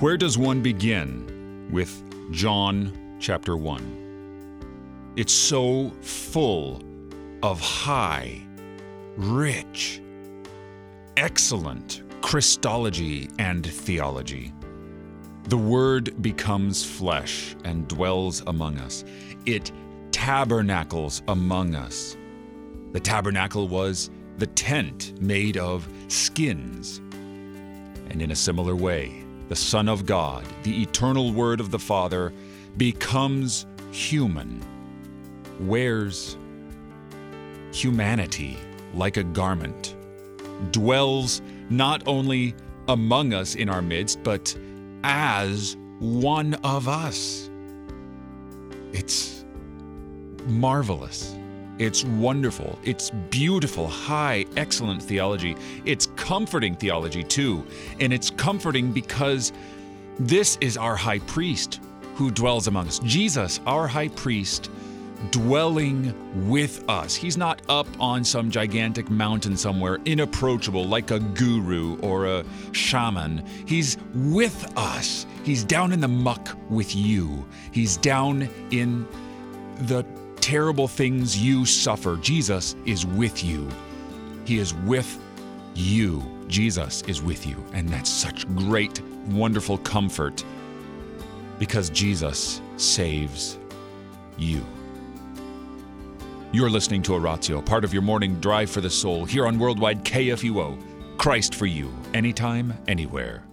Where does one begin with John chapter 1? It's so full of high, rich, excellent Christology and theology. The Word becomes flesh and dwells among us. It tabernacles among us. The tabernacle was the tent made of skins. And in a similar way, the Son of God, the eternal Word of the Father, becomes human, wears humanity like a garment, dwells not only among us in our midst, but as one of us. It's marvelous. It's wonderful. It's beautiful, high, excellent theology. It's comforting theology, too. And it's comforting because this is our high priest who dwells among us. Jesus, our high priest, dwelling with us. He's not up on some gigantic mountain somewhere, inapproachable like a guru or a shaman. He's with us. He's down in the muck with you. He's down in the terrible things you suffer. Jesus is with you. He is with you. Jesus is with you. And that's such great, wonderful comfort because Jesus saves you. You're listening to Oratio, part of your morning drive for the soul here on Worldwide KFUO. Christ for you, anytime, anywhere.